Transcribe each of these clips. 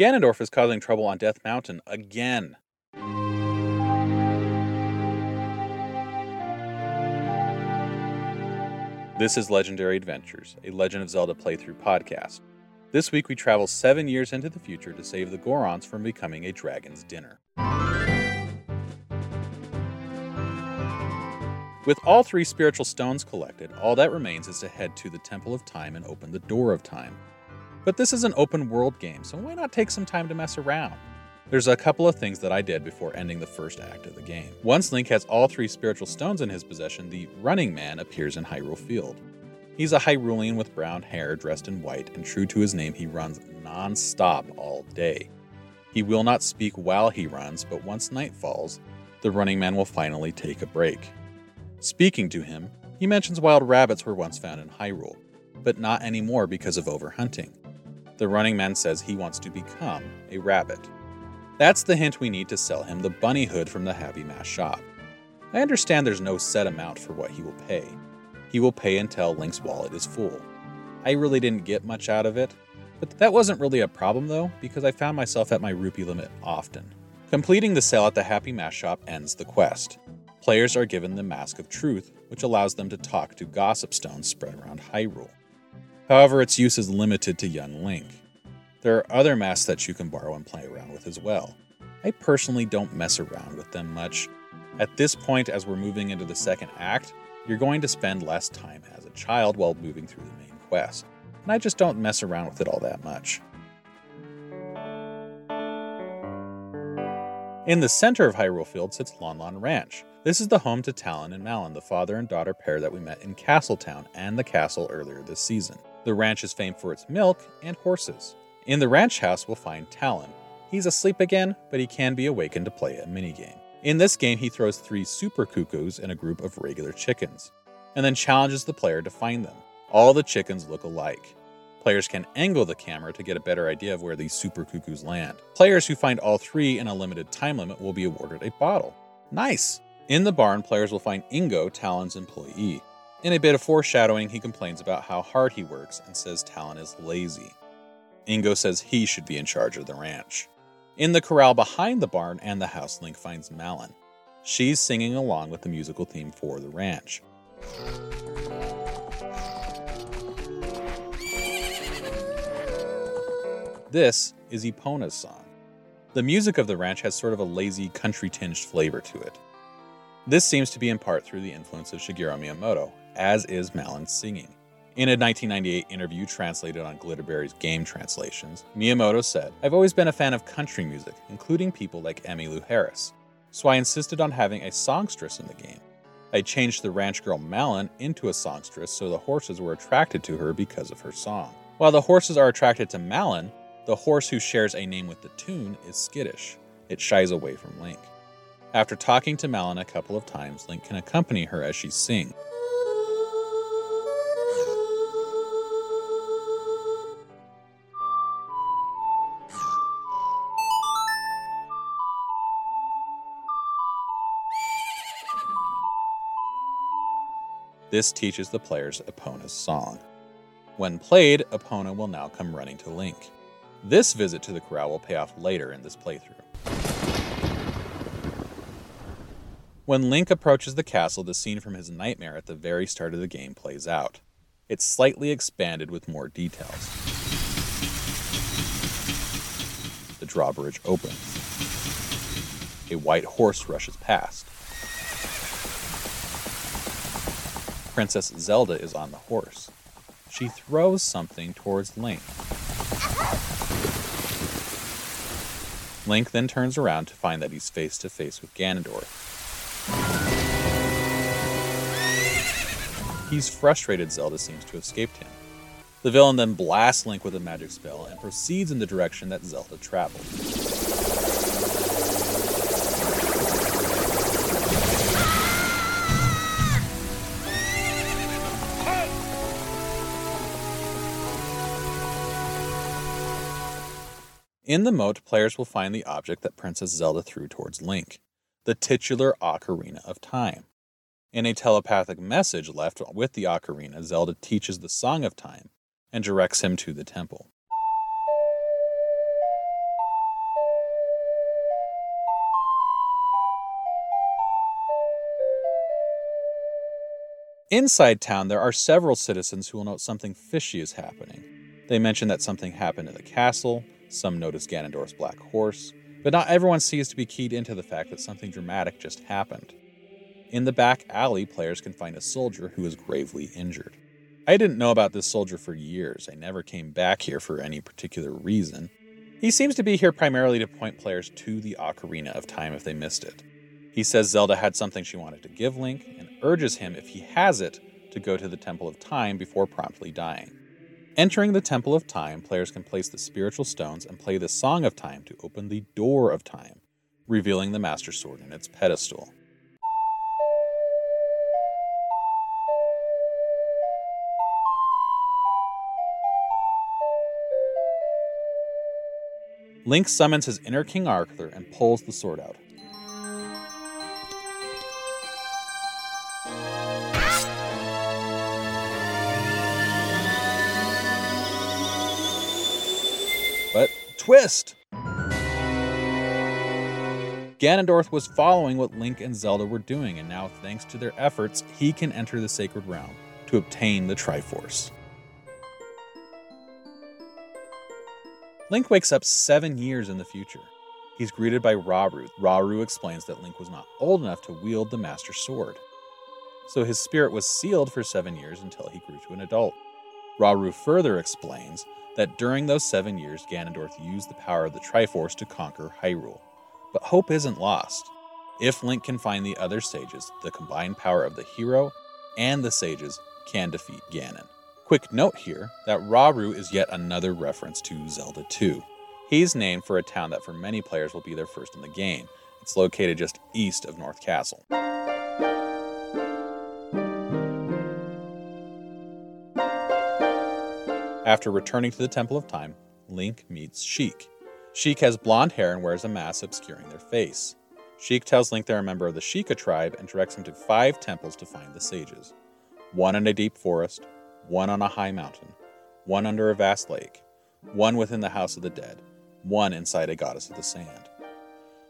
Ganondorf is causing trouble on Death Mountain again. This is Legendary Adventures, a Legend of Zelda playthrough podcast. This week we travel seven years into the future to save the Gorons from becoming a dragon's dinner. With all three spiritual stones collected, all that remains is to head to the Temple of Time and open the Door of Time. But this is an open world game, so why not take some time to mess around? There's a couple of things that I did before ending the first act of the game. Once Link has all three spiritual stones in his possession, the Running Man appears in Hyrule Field. He's a Hyrulean with brown hair, dressed in white, and true to his name, he runs non stop all day. He will not speak while he runs, but once night falls, the Running Man will finally take a break. Speaking to him, he mentions wild rabbits were once found in Hyrule, but not anymore because of overhunting. The Running Man says he wants to become a rabbit. That's the hint we need to sell him the bunny hood from the Happy Mask shop. I understand there's no set amount for what he will pay. He will pay until Link's wallet is full. I really didn't get much out of it, but that wasn't really a problem though, because I found myself at my rupee limit often. Completing the sale at the Happy Mask shop ends the quest. Players are given the Mask of Truth, which allows them to talk to gossip stones spread around Hyrule. However, its use is limited to young Link. There are other masks that you can borrow and play around with as well. I personally don't mess around with them much. At this point, as we're moving into the second act, you're going to spend less time as a child while moving through the main quest, and I just don't mess around with it all that much. In the center of Hyrule Field sits Lon Lon Ranch. This is the home to Talon and Malon, the father and daughter pair that we met in Castletown and the castle earlier this season. The ranch is famed for its milk and horses. In the ranch house, we'll find Talon. He's asleep again, but he can be awakened to play a minigame. In this game, he throws three super cuckoos and a group of regular chickens, and then challenges the player to find them. All the chickens look alike. Players can angle the camera to get a better idea of where these super cuckoos land. Players who find all three in a limited time limit will be awarded a bottle. Nice! In the barn, players will find Ingo, Talon's employee. In a bit of foreshadowing, he complains about how hard he works and says Talon is lazy. Ingo says he should be in charge of the ranch. In the corral behind the barn and the house, Link finds Malon. She's singing along with the musical theme for the ranch. This is Epona's song. The music of the ranch has sort of a lazy, country tinged flavor to it. This seems to be in part through the influence of Shigeru Miyamoto, as is Malon's singing. In a 1998 interview translated on Glitterberri's game translations, Miyamoto said, I've always been a fan of country music, including people like Emmylou Harris, so I insisted on having a songstress in the game. I changed the ranch girl Malon into a songstress so the horses were attracted to her because of her song. While the horses are attracted to Malon, the horse who shares a name with the tune is skittish. It shies away from Link. After talking to Malon a couple of times, Link can accompany her as she sings. This teaches the players Epona's song. When played, Epona will now come running to Link. This visit to the corral will pay off later in this playthrough. When Link approaches the castle, the scene from his nightmare at the very start of the game plays out. It's slightly expanded with more details. The drawbridge opens. A white horse rushes past. Princess Zelda is on the horse. She throws something towards Link. Link then turns around to find that he's face to face with Ganondorf. He's frustrated Zelda seems to have escaped him. The villain then blasts Link with a magic spell and proceeds in the direction that Zelda traveled. In the moat, players will find the object that Princess Zelda threw towards Link, the titular Ocarina of Time. In a telepathic message left with the Ocarina, Zelda teaches the Song of Time and directs him to the temple. Inside town, there are several citizens who will note something fishy is happening. They mention that something happened in the castle, some notice Ganondorf's black horse, but not everyone seems to be keyed into the fact that something dramatic just happened. In the back alley, players can find a soldier who is gravely injured. I didn't know about this soldier for years. I never came back here for any particular reason. He seems to be here primarily to point players to the Ocarina of Time if they missed it. He says Zelda had something she wanted to give Link and urges him, if he has it, to go to the Temple of Time before promptly dying. Entering the Temple of Time, players can place the spiritual stones and play the Song of Time to open the Door of Time, revealing the Master Sword in its pedestal. Link summons his inner King Arthur and pulls the sword out. Twist! Ganondorf was following what Link and Zelda were doing, and now, thanks to their efforts, he can enter the Sacred Realm to obtain the Triforce. Link wakes up seven years in the future. He's greeted by Rauru. Rauru explains that Link was not old enough to wield the Master Sword. So his spirit was sealed for seven years until he grew to an adult. Rauru further explains that during those seven years, Ganondorf used the power of the Triforce to conquer Hyrule. But hope isn't lost. If Link can find the other sages, the combined power of the hero and the sages can defeat Ganon. Quick note here that Rauru is yet another reference to Zelda 2. He's named for a town that for many players will be their first in the game. It's located just east of North Castle. After returning to the Temple of Time, Link meets Sheik. Sheik has blonde hair and wears a mask obscuring their face. Sheik tells Link they're a member of the Sheikah tribe and directs him to five temples to find the sages one in a deep forest, one on a high mountain, one under a vast lake, one within the house of the dead, one inside a goddess of the sand.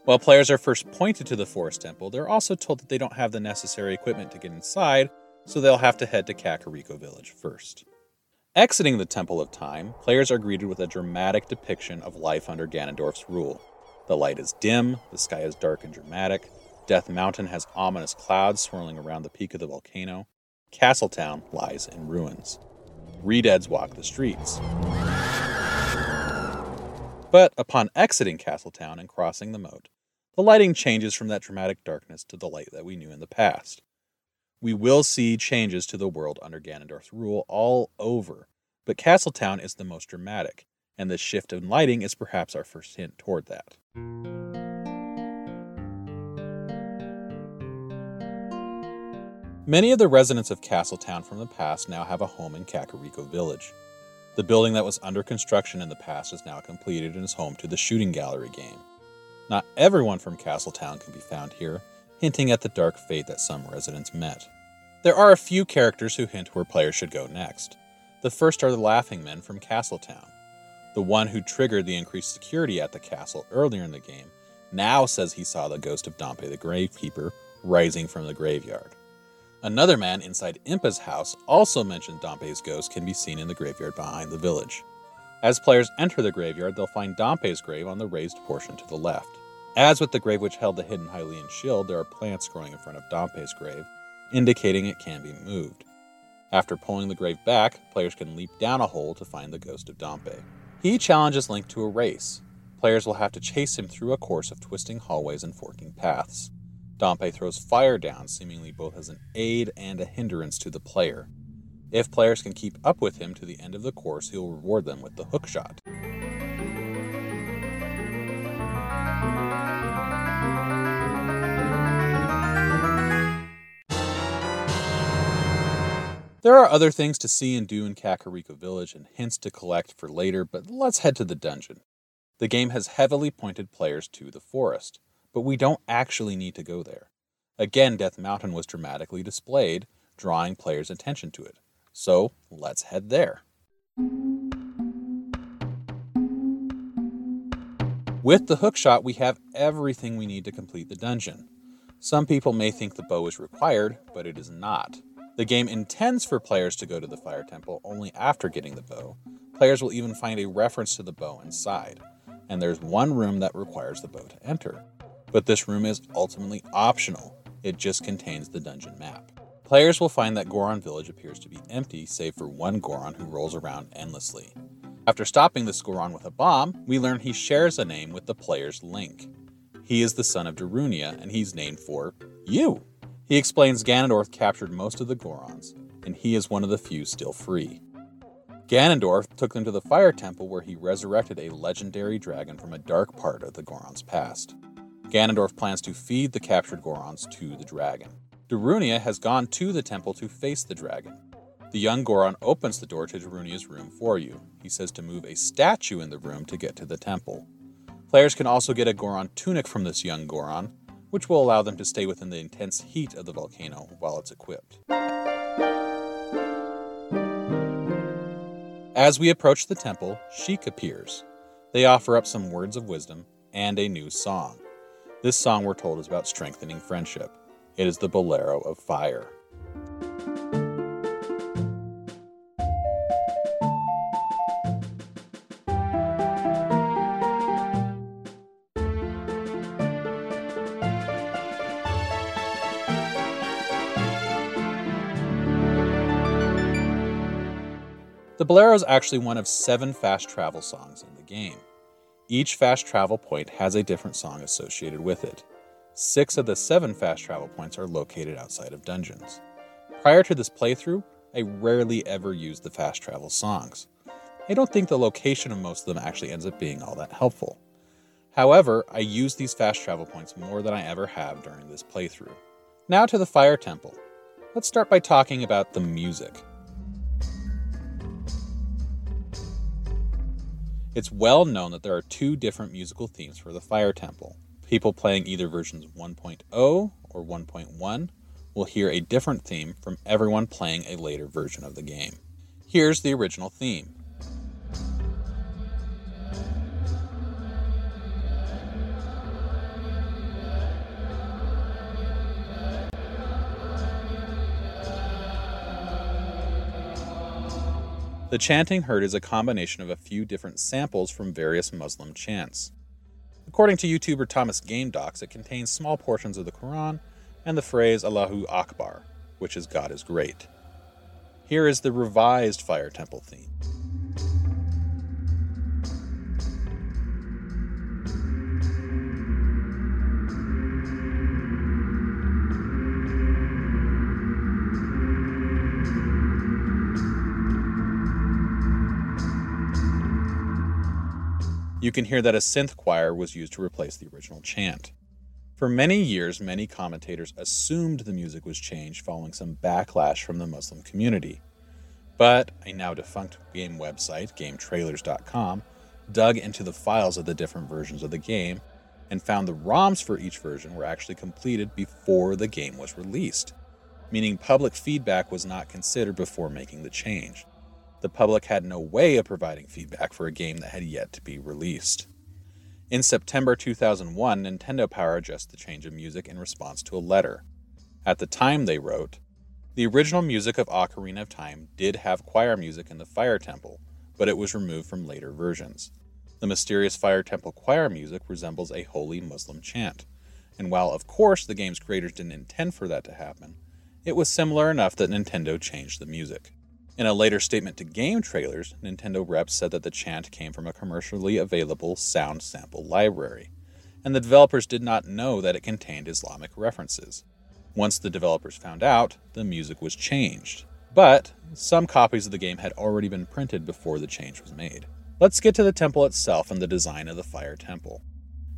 While players are first pointed to the forest temple, they're also told that they don't have the necessary equipment to get inside, so they'll have to head to Kakariko Village first. Exiting the Temple of Time, players are greeted with a dramatic depiction of life under Ganondorf's rule. The light is dim, the sky is dark and dramatic, Death Mountain has ominous clouds swirling around the peak of the volcano, Castletown lies in ruins. Redeads walk the streets. But upon exiting Castletown and crossing the moat, the lighting changes from that dramatic darkness to the light that we knew in the past. We will see changes to the world under Ganondorf's rule all over, but Castletown is the most dramatic, and the shift in lighting is perhaps our first hint toward that. Many of the residents of Castletown from the past now have a home in Kakariko Village. The building that was under construction in the past is now completed and is home to the Shooting Gallery game. Not everyone from Castletown can be found here, hinting at the dark fate that some residents met. There are a few characters who hint where players should go next. The first are the Laughing Men from Castletown. The one who triggered the increased security at the castle earlier in the game now says he saw the ghost of Dampé the Gravekeeper rising from the graveyard. Another man inside Impa's house also mentioned Dampé's ghost can be seen in the graveyard behind the village. As players enter the graveyard, they'll find Dampé's grave on the raised portion to the left. As with the grave which held the hidden Hylian shield, there are plants growing in front of Dampé's grave, indicating it can be moved. After pulling the grave back, players can leap down a hole to find the ghost of Dampé. He challenges Link to a race. Players will have to chase him through a course of twisting hallways and forking paths. Dampé throws fire down, seemingly both as an aid and a hindrance to the player. If players can keep up with him to the end of the course, he will reward them with the hook There are other things to see and do in Kakariko Village and hints to collect for later, but let's head to the dungeon. The game has heavily pointed players to the forest but we don't actually need to go there. Again, Death Mountain was dramatically displayed, drawing players' attention to it. So let's head there. With the hookshot, we have everything we need to complete the dungeon. Some people may think the bow is required, but it is not. The game intends for players to go to the Fire Temple only after getting the bow. Players will even find a reference to the bow inside, and there's one room that requires the bow to enter. But this room is ultimately optional, it just contains the dungeon map. Players will find that Goron Village appears to be empty, save for one Goron who rolls around endlessly. After stopping this Goron with a bomb, we learn he shares a name with the player's Link. He is the son of Darunia, and he's named for you. He explains Ganondorf captured most of the Gorons, and he is one of the few still free. Ganondorf took them to the Fire Temple where he resurrected a legendary dragon from a dark part of the Goron's past. Ganondorf plans to feed the captured Gorons to the dragon. Darunia has gone to the temple to face the dragon. The young Goron opens the door to Darunia's room for you. He says to move a statue in the room to get to the temple. Players can also get a Goron tunic from this young Goron, which will allow them to stay within the intense heat of the volcano while it's equipped. As we approach the temple, Sheik appears. They offer up some words of wisdom and a new song. This song, we're told, is about strengthening friendship. It is the Bolero of Fire. The Bolero is actually one of seven fast travel songs in the game. Each fast travel point has a different song associated with it. Six of the seven fast travel points are located outside of dungeons. Prior to this playthrough, I rarely ever used the fast travel songs. I don't think the location of most of them actually ends up being all that helpful. However, I use these fast travel points more than I ever have during this playthrough. Now to the Fire Temple. Let's start by talking about the music. It's well known that there are two different musical themes for the Fire Temple. People playing either versions 1.0 or 1.1 will hear a different theme from everyone playing a later version of the game. Here's the original theme. The chanting heard is a combination of a few different samples from various Muslim chants. According to YouTuber Thomas Game Docs, it contains small portions of the Quran and the phrase Allahu Akbar, which is God is great. Here is the revised Fire Temple theme. You can hear that a synth choir was used to replace the original chant. For many years, many commentators assumed the music was changed following some backlash from the Muslim community. But a now defunct game website, GameTrailers.com, dug into the files of the different versions of the game and found the ROMs for each version were actually completed before the game was released, meaning public feedback was not considered before making the change the public had no way of providing feedback for a game that had yet to be released. In September 2001, Nintendo Power adjusted the change of music in response to a letter. At the time, they wrote, The original music of Ocarina of Time did have choir music in the Fire Temple, but it was removed from later versions. The mysterious Fire Temple choir music resembles a holy Muslim chant, and while of course the game's creators didn't intend for that to happen, it was similar enough that Nintendo changed the music. In a later statement to game trailers, Nintendo reps said that the chant came from a commercially available sound sample library, and the developers did not know that it contained Islamic references. Once the developers found out, the music was changed. But some copies of the game had already been printed before the change was made. Let's get to the temple itself and the design of the Fire Temple.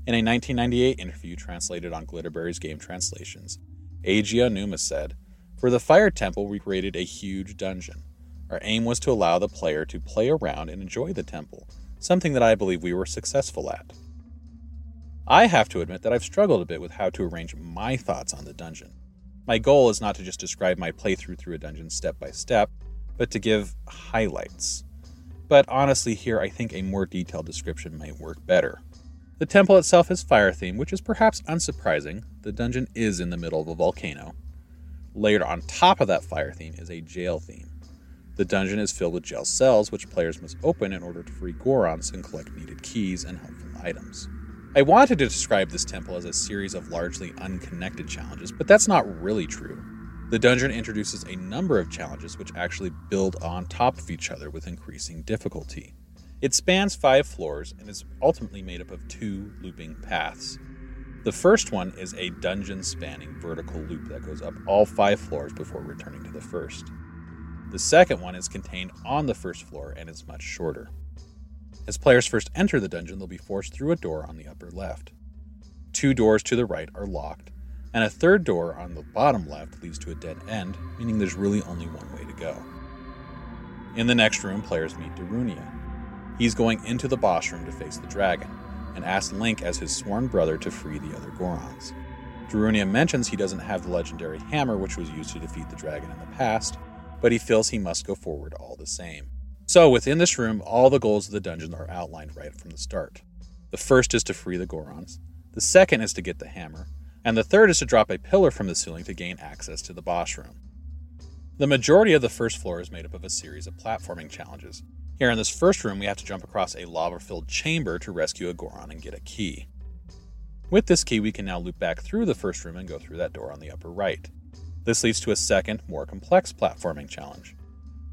In a 1998 interview translated on Glitterberri's game translations, Eiji Aonuma said, For the Fire Temple, we created a huge dungeon. Our aim was to allow the player to play around and enjoy the temple, something that I believe we were successful at. I have to admit that I've struggled a bit with how to arrange my thoughts on the dungeon. My goal is not to just describe my playthrough through a dungeon step by step, but to give highlights. But honestly, here I think a more detailed description might work better. The temple itself is fire themed, which is perhaps unsurprising. The dungeon is in the middle of a volcano. Layered on top of that fire theme is a jail theme. The dungeon is filled with jail cells, which players must open in order to free Gorons and collect needed keys and helpful items. I wanted to describe this temple as a series of largely unconnected challenges, but that's not really true. The dungeon introduces a number of challenges which actually build on top of each other with increasing difficulty. It spans five floors and is ultimately made up of two looping paths. The first one is a dungeon spanning vertical loop that goes up all five floors before returning to the first. The second one is contained on the first floor and is much shorter. As players first enter the dungeon, they'll be forced through a door on the upper left. Two doors to the right are locked, and a third door on the bottom left leads to a dead end, meaning there's really only one way to go. In the next room, players meet Darunia. He's going into the boss room to face the dragon, and asks Link as his sworn brother to free the other Gorons. Darunia mentions he doesn't have the legendary hammer which was used to defeat the dragon in the past, but he feels he must go forward all the same. So, within this room, all the goals of the dungeon are outlined right from the start. The first is to free the Gorons, the second is to get the hammer, and the third is to drop a pillar from the ceiling to gain access to the boss room. The majority of the first floor is made up of a series of platforming challenges. Here in this first room, we have to jump across a lava filled chamber to rescue a Goron and get a key. With this key, we can now loop back through the first room and go through that door on the upper right. This leads to a second, more complex platforming challenge.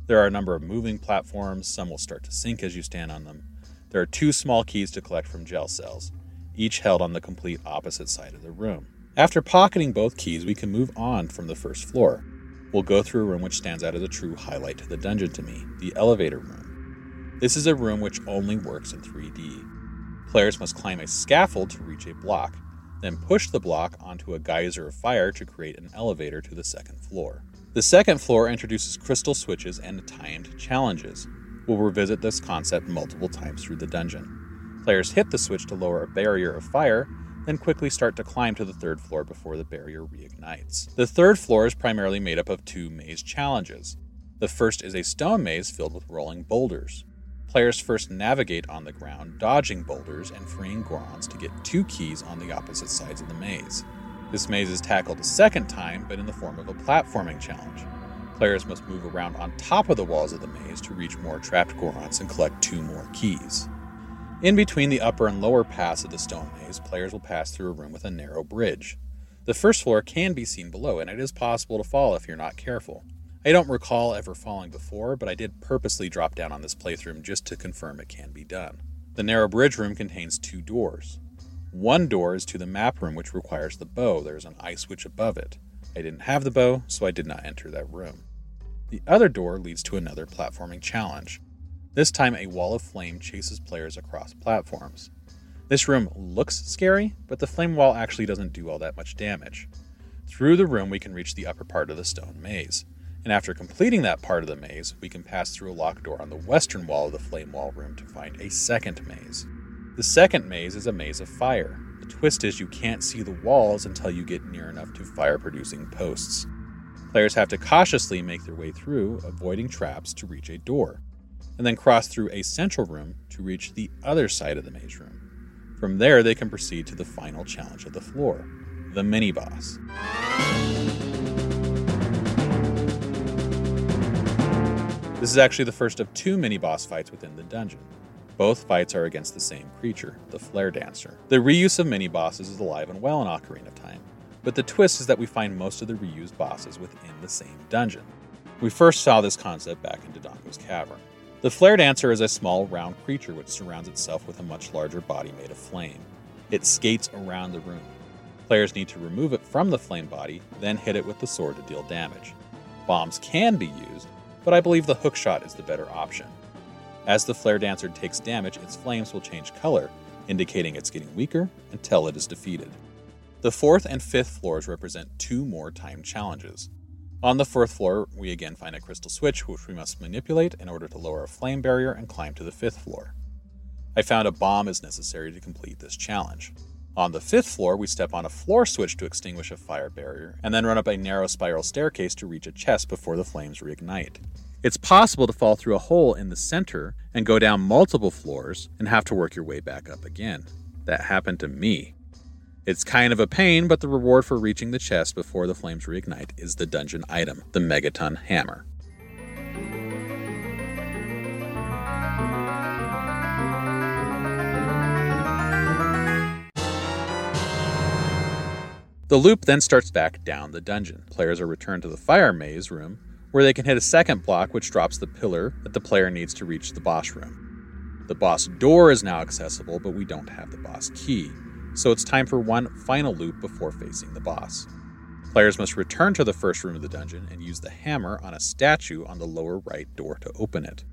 There are a number of moving platforms, some will start to sink as you stand on them. There are two small keys to collect from gel cells, each held on the complete opposite side of the room. After pocketing both keys, we can move on from the first floor. We'll go through a room which stands out as a true highlight to the dungeon to me the elevator room. This is a room which only works in 3D. Players must climb a scaffold to reach a block, then push the block onto a geyser of fire to create an elevator to the second floor. The second floor introduces crystal switches and timed challenges. We'll revisit this concept multiple times through the dungeon. Players hit the switch to lower a barrier of fire, then quickly start to climb to the third floor before the barrier reignites. The third floor is primarily made up of two maze challenges. The first is a stone maze filled with rolling boulders. Players first navigate on the ground, dodging boulders and freeing Gorons to get two keys on the opposite sides of the maze. This maze is tackled a second time, but in the form of a platforming challenge. Players must move around on top of the walls of the maze to reach more trapped Gorons and collect two more keys. In between the upper and lower paths of the stone maze, players will pass through a room with a narrow bridge. The first floor can be seen below, and it is possible to fall if you're not careful. I don't recall ever falling before, but I did purposely drop down on this playthrough just to confirm it can be done. The narrow bridge room contains two doors. One door is to the map room, which requires the bow. There's an eye switch above it. I didn't have the bow, so I did not enter that room. The other door leads to another platforming challenge. This time, a wall of flame chases players across platforms. This room looks scary, but the flame wall actually doesn't do all that much damage. Through the room, we can reach the upper part of the stone maze, and after completing that part of the maze, we can pass through a locked door on the western wall of the flame wall room to find a second maze. The second maze is a maze of fire. The twist is you can't see the walls until you get near enough to fire producing posts. Players have to cautiously make their way through, avoiding traps to reach a door, and then cross through a central room to reach the other side of the maze room. From there, they can proceed to the final challenge of the floor the mini boss. This is actually the first of two mini boss fights within the dungeon. Both fights are against the same creature, the Flare Dancer. The reuse of mini bosses is alive and well in Ocarina of Time, but the twist is that we find most of the reused bosses within the same dungeon. We first saw this concept back in Dodongo's Cavern. The Flare Dancer is a small, round creature which surrounds itself with a much larger body made of flame. It skates around the room. Players need to remove it from the flame body, then hit it with the sword to deal damage. Bombs can be used, but I believe the hookshot is the better option. As the Flare Dancer takes damage, its flames will change color, indicating it's getting weaker until it is defeated. The fourth and fifth floors represent two more time challenges. On the fourth floor, we again find a crystal switch which we must manipulate in order to lower a flame barrier and climb to the fifth floor. I found a bomb is necessary to complete this challenge. On the fifth floor, we step on a floor switch to extinguish a fire barrier, and then run up a narrow spiral staircase to reach a chest before the flames reignite. It's possible to fall through a hole in the center and go down multiple floors and have to work your way back up again. That happened to me. It's kind of a pain, but the reward for reaching the chest before the flames reignite is the dungeon item, the Megaton Hammer. The loop then starts back down the dungeon. Players are returned to the fire maze room, where they can hit a second block which drops the pillar that the player needs to reach the boss room. The boss door is now accessible, but we don't have the boss key, so it's time for one final loop before facing the boss. Players must return to the first room of the dungeon and use the hammer on a statue on the lower right door to open it.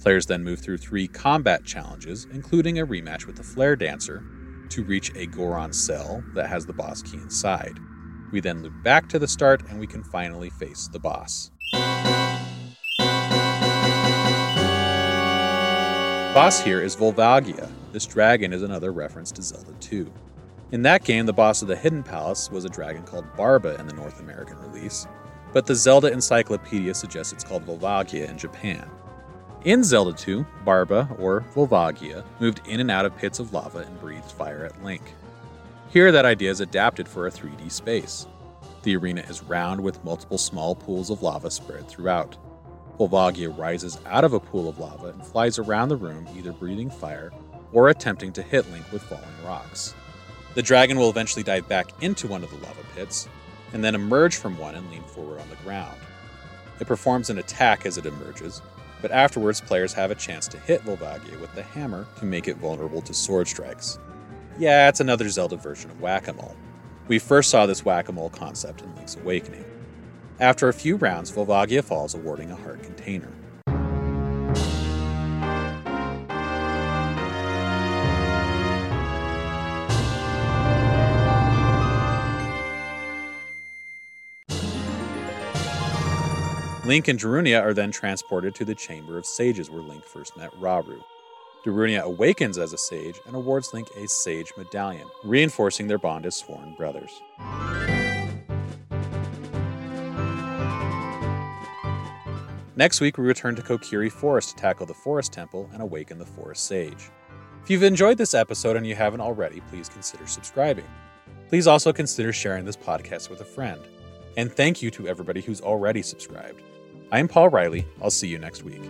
Players then move through three combat challenges, including a rematch with the Flare Dancer, to reach a Goron cell that has the boss key inside. We then loop back to the start and we can finally face the boss. Boss here is Volvagia. This dragon is another reference to Zelda 2. In that game, the boss of the Hidden Palace was a dragon called Barba in the North American release, but the Zelda Encyclopedia suggests it's called Volvagia in Japan. In Zelda 2, Barba, or Volvagia, moved in and out of pits of lava and breathed fire at Link. Here, that idea is adapted for a 3D space. The arena is round with multiple small pools of lava spread throughout. Volvagia rises out of a pool of lava and flies around the room, either breathing fire or attempting to hit Link with falling rocks. The dragon will eventually dive back into one of the lava pits, and then emerge from one and lean forward on the ground. It performs an attack as it emerges, but afterwards players have a chance to hit Volvagia with the hammer to make it vulnerable to sword strikes. Yeah, it's another Zelda version of whack a mole. We first saw this whack a mole concept in Link's Awakening. After a few rounds, Volvagia falls, awarding a heart container. Link and Darunia are then transported to the Chamber of Sages where Link first met Rauru. Darunia awakens as a sage and awards Link a Sage Medallion, reinforcing their bond as sworn brothers. Next week, we return to Kokiri Forest to tackle the Forest Temple and awaken the Forest Sage. If you've enjoyed this episode and you haven't already, please consider subscribing. Please also consider sharing this podcast with a friend. And thank you to everybody who's already subscribed. I'm Paul Riley. I'll see you next week.